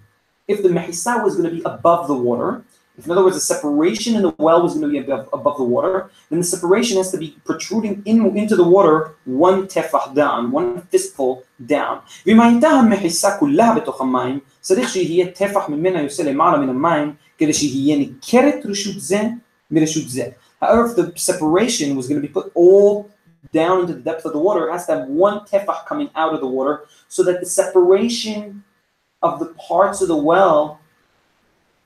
If the mehisa was going to be above the water, if in other words the separation in the well was going to be above, above the water, then the separation has to be protruding in, into the water one tefach down, one fistful down. ואם הייתה המחיסה כולה בתוך המים, צריך שיהיה טפח ממנה יוצא למעלה מן המים, כדי שיהיה ניכרת רשות זה מרשות זה. However, if the separation was going to be put all down into the depth of the water, it has to have one tefach coming out of the water so that the separation of the parts of the well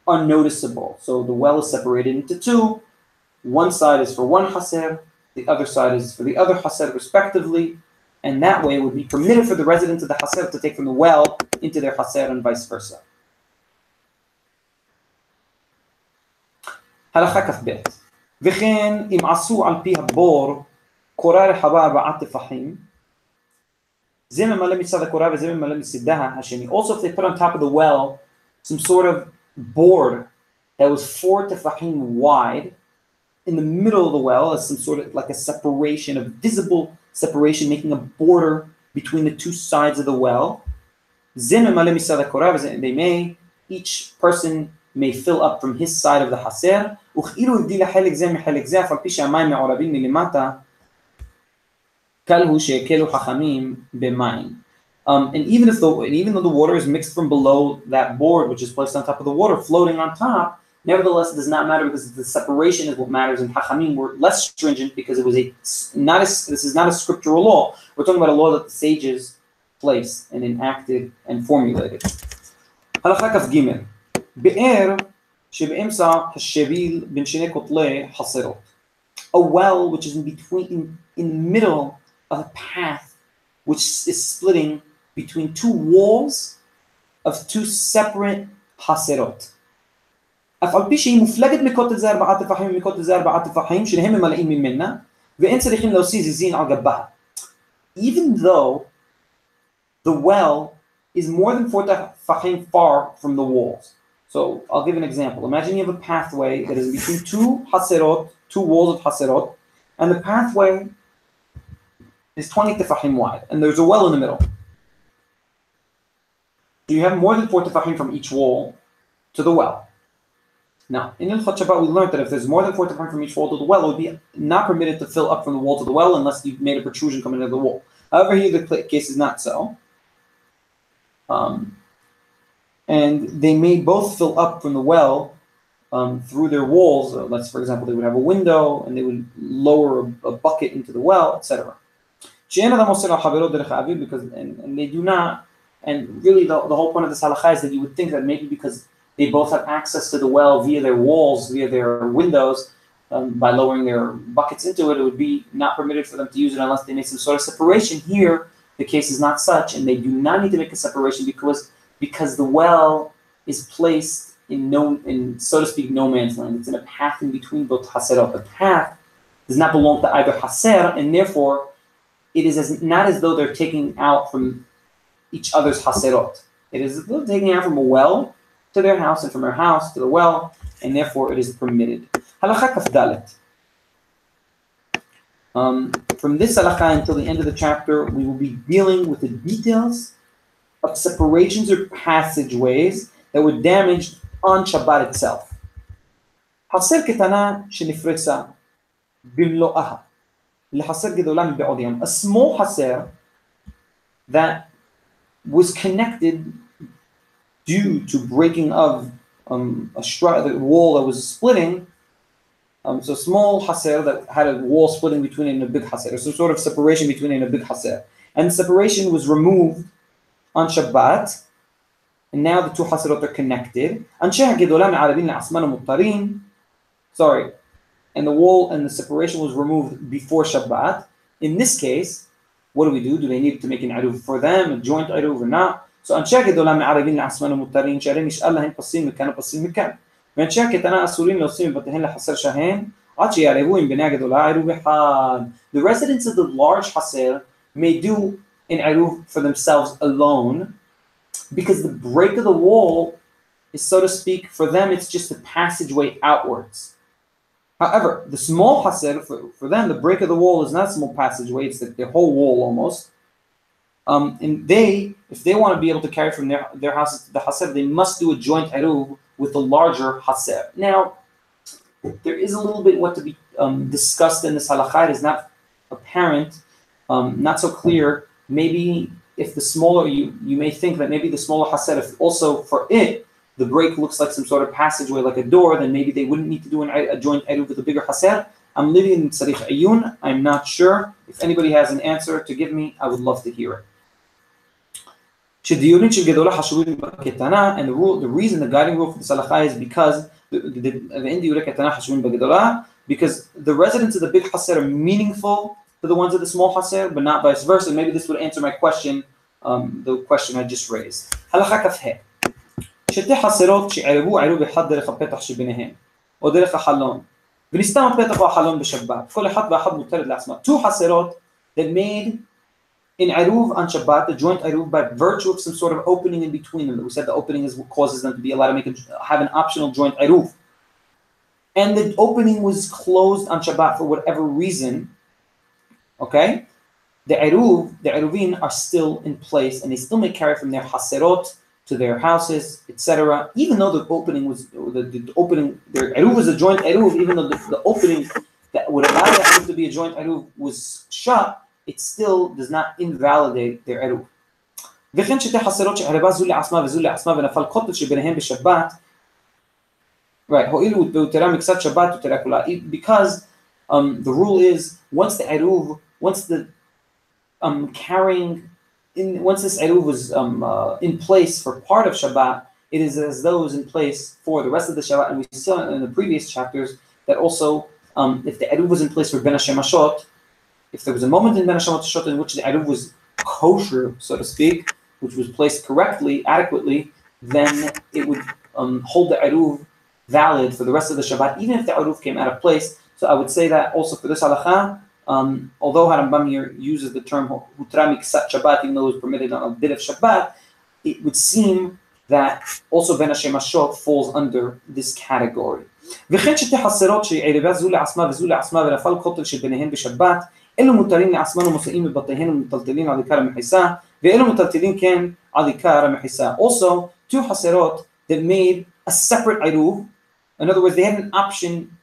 are noticeable. So the well is separated into two. One side is for one haser, the other side is for the other haser, respectively. And that way it would be permitted for the residents of the haser to take from the well into their haser and vice versa. הלכה כ"ב וכן אם עשו על פי הבור קורה רחבה ארבעה טפחים זה ממלא מצד הקורה וזה ממלא מצדה השני. Also if they put on top of the well some sort of board that was four tefachim wide in the middle of the well as some sort of like a separation, a visible separation, making a border between the two sides of the well. They may, each person may fill up from his side of the haser, וכאילו הבדיל החלק זה מחלק זה, אף על פי שהמים מעורבים מלמטה, Um, and even if the and even though the water is mixed from below that board, which is placed on top of the water, floating on top, nevertheless it does not matter because the separation is what matters. And Hachamim were less stringent because it was a not a, this is not a scriptural law. We're talking about a law that the sages placed and enacted and formulated. הלכה כ"ג באר שבאמצע השביל בין שני כותלי חסרות. A well which is in between in, in the middle of a path which is splitting between two walls of two separate haserot. افعل بي شيء مفلجت ميكوت زي اربعة تفاحيم ميكوت زي اربعة تفاحيم شنهم ملاقين مين منا وانسى ريخين لو سي زين على جنبها even though the well is more than four tefachim far from the walls. So I'll give an example. Imagine you have a pathway that is between two haserot, two walls of haserot, and the pathway is 20 tefachim wide, and there's a well in the middle. So you have more than four tefachim from each wall to the well. Now, in Ilchot we learned that if there's more than four tefachim from each wall to the well, it would be not permitted to fill up from the wall to the well unless you made a protrusion coming into the wall. However, here the case is not so. Um, and they may both fill up from the well um, through their walls. Uh, let's, for example, they would have a window and they would lower a, a bucket into the well, etc. Because and, and they do not and really, the, the whole point of this halacha is that you would think that maybe because they both have access to the well via their walls, via their windows, um, by lowering their buckets into it, it would be not permitted for them to use it unless they make some sort of separation. Here, the case is not such, and they do not need to make a separation because because the well is placed in no, in so to speak, no man's land. It's in a path in between both haserot. The path does not belong to either haser, and therefore, it is as, not as though they're taking out from each other's haserot. It is as though taking out from a well to their house and from their house to the well, and therefore it is permitted. Halacha kafdalet. Um, from this halacha until the end of the chapter, we will be dealing with the details of separations or passageways that were damaged on Shabbat itself. Haser ketana shenifresa bimlo'aha. بعضهم a small حصير that was connected due to breaking of um, a wall that was splitting um, so small haser that had a wall splitting between it and a big haser. So sort of separation between it and a big haser, And separation was removed on Shabbat. And now the two haserot are connected. and gedolam al-arabin al-asman al-muttarin. Sorry and the wall and the separation was removed before Shabbat. In this case, what do we do? Do they need to make an aruv for them, a joint aruv or not? So أن شاكت دولة من العربين العصمان المضطرين شهرين يشقال لهن قصين مكان قصين مكان وأن شاكت أنا أسورين لو صين بطهن لحصر شهين عطش يعرفون بناجة دولة عروب حال The residents of the large حصير may do an aruv for themselves alone because the break of the wall is so to speak for them it's just a passageway outwards However, the small haser, for, for them, the break of the wall is not a small passageway, it's the, the whole wall almost. Um, and they, if they want to be able to carry from their, their houses to the haser, they must do a joint eruv with the larger haser. Now, there is a little bit what to be um, discussed in this halakha. It is not apparent, um, not so clear. Maybe if the smaller, you, you may think that maybe the smaller haser, if also for it, the break looks like some sort of passageway, like a door, then maybe they wouldn't need to do an, a joint eruv with a bigger haser. I'm living in Tzarich Ayun. I'm not sure. If anybody has an answer to give me, I would love to hear it. שדיונים של גדולה חשובים בקטנה, and the rule, the reason, the guiding rule for the salacha is because ואין דיוני קטנה חשובים בגדולה, because the residents of the big haser are meaningful to the ones of the small haser, but not vice versa. Maybe this would answer my question, um, the question I just raised. הלכה כ"ה שתי חסרות שערבו עירוב אחד דרך הפתח שביניהם, או דרך החלון, ונסתם הפתח או החלון בשבת, כל אחד ואחת מותרת לעצמה. Two חסרות that made in Eruv on Shabbat, the joint Eruv, by virtue of some sort of opening in between them. We said the opening is what causes them to be allowed to make a, have an optional joint Eruv. And the opening was closed on Shabbat for whatever reason. Okay? The Eruv, the Eruvin are still in place and they still may carry from their Haserot to their houses, etc. Even though the opening was, the, the opening, their Eruv was a joint Eruv, even though the, the opening that would allow the Eruv to be a joint Eruv was shut, it still does not invalidate their עירוב. וכן שתי חסרות שערבה זו לעצמה וזו לעצמה ונפל קוטל שביניהם בשבת, right, הואיל והותרה מקצת שבת הותרה כולה, because um, the rule is once the עירוב, once the um, carrying, in, once this eruv was um, uh, in place for part of Shabbat, it is as though it was in place for the rest of the Shabbat. And we saw in the previous chapters that also, um, if the eruv was in place for Ben hashemashot, if there was a moment in Ben hashemashot in which the eruv was kosher, so to speak, which was placed correctly, adequately, then it would um, hold the eruv valid for the rest of the Shabbat, even if the eruv came out of place. So I would say that also for this halacha, um, although Haram Bamir uses the term "hutramik sat Shabbat, even though it was permitted on a bit of Shabbat, it would seem that also Ben Hashemashot falls under this category. וכן שתי חסרות שערבת זו לעצמה וזו לעצמה ונפל קוטל שביניהן בשבת, אלו מותרים לעצמן ומופיעים בבתיהן ומטלטלים על עיקר המחיסה, ואלו מטלטלים כן על עיקר המחיסה. Also, two חסרות that made a separate עירוב, in other words, they had an option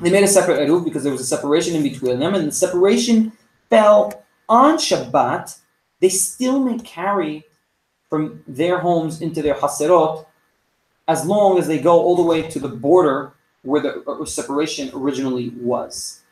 they made a separate eruv because there was a separation in between them, and the separation fell on Shabbat. They still may carry from their homes into their haserot as long as they go all the way to the border where the separation originally was.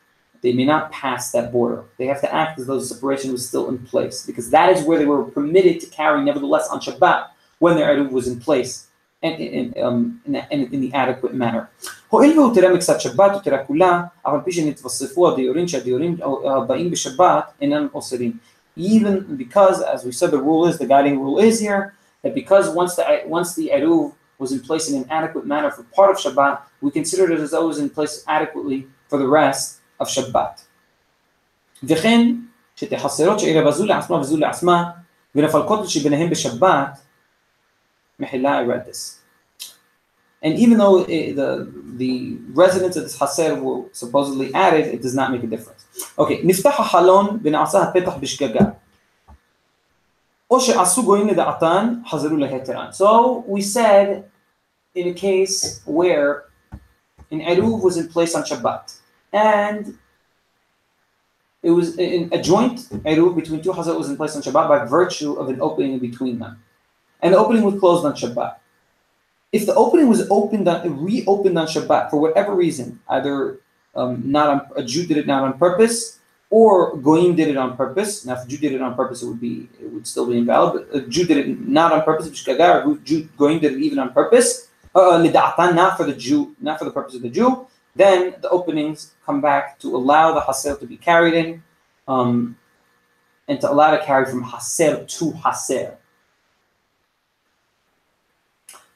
They may not pass that border. They have to act as though the separation was still in place because that is where they were permitted to carry, nevertheless, on Shabbat when their eruv was in place in, um, in, in, in the adequate manner. הואיל והוא תראה מקצת שבת, הוא תראה כולה, אף על פי שנתווספו הדיורים שהדיורים הבאים בשבת אינם אוסרים. Even because, as we said, the rule is, the guiding rule is here, that because once the, once the Eruv was in place in an adequate manner for part of Shabbat, we consider it as though it was in place adequately for the rest of Shabbat. וכן שתי חסרות שערבה זו לעצמה וזו לעצמה, ונפל קוטל שביניהם בשבת, מחילה, I read this. And even though it, the, the residents of this haser were supposedly added, it does not make a difference. Okay, נפתח החלון ונעשה הפתח בשגגה. או שעשו גויים לדעתן, חזרו להיתרן. So we said in a case where an eruv was in place on Shabbat, and it was in a joint eruv between two chazal was in place on Shabbat by virtue of an opening in between them. And the opening was closed on Shabbat. If the opening was opened on, reopened on Shabbat for whatever reason, either um, not on, a Jew did it not on purpose, or Goyim did it on purpose. Now, if a Jew did it on purpose, it would be it would still be invalid. But a Jew did it not on purpose. Or Jew Goyim did it even on purpose. Uh, uh not for the Jew, not for the purpose of the Jew. Then the openings come back to allow the haser to be carried in, um, and to allow to carry from haser to haser.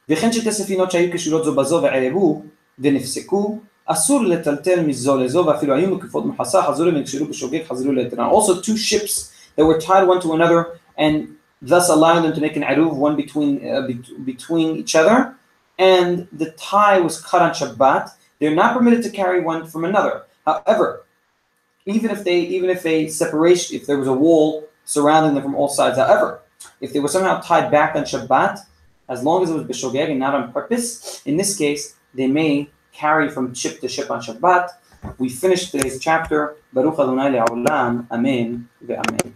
וכן שתי ספינות שהיו קשורות זו בזו וערבו ונפסקו אסור לטלטל מזו לזו ואפילו היו מקיפות מחסה חזרו ונקשרו בשוגג חזרו ליתרן. Also two ships that were tied one to another and thus allowing them to make an aruv one between uh, be between each other and the tie was cut on Shabbat. They're not permitted to carry one from another. However, even if they even if a separation if there was a wall surrounding them from all sides, however, if they were somehow tied back on Shabbat, as long as it was b'shogeg and not on purpose, in this case, they may carry from ship to ship on Shabbat. We finished today's chapter. Baruch Adonai le'olam. Amen ve'amen.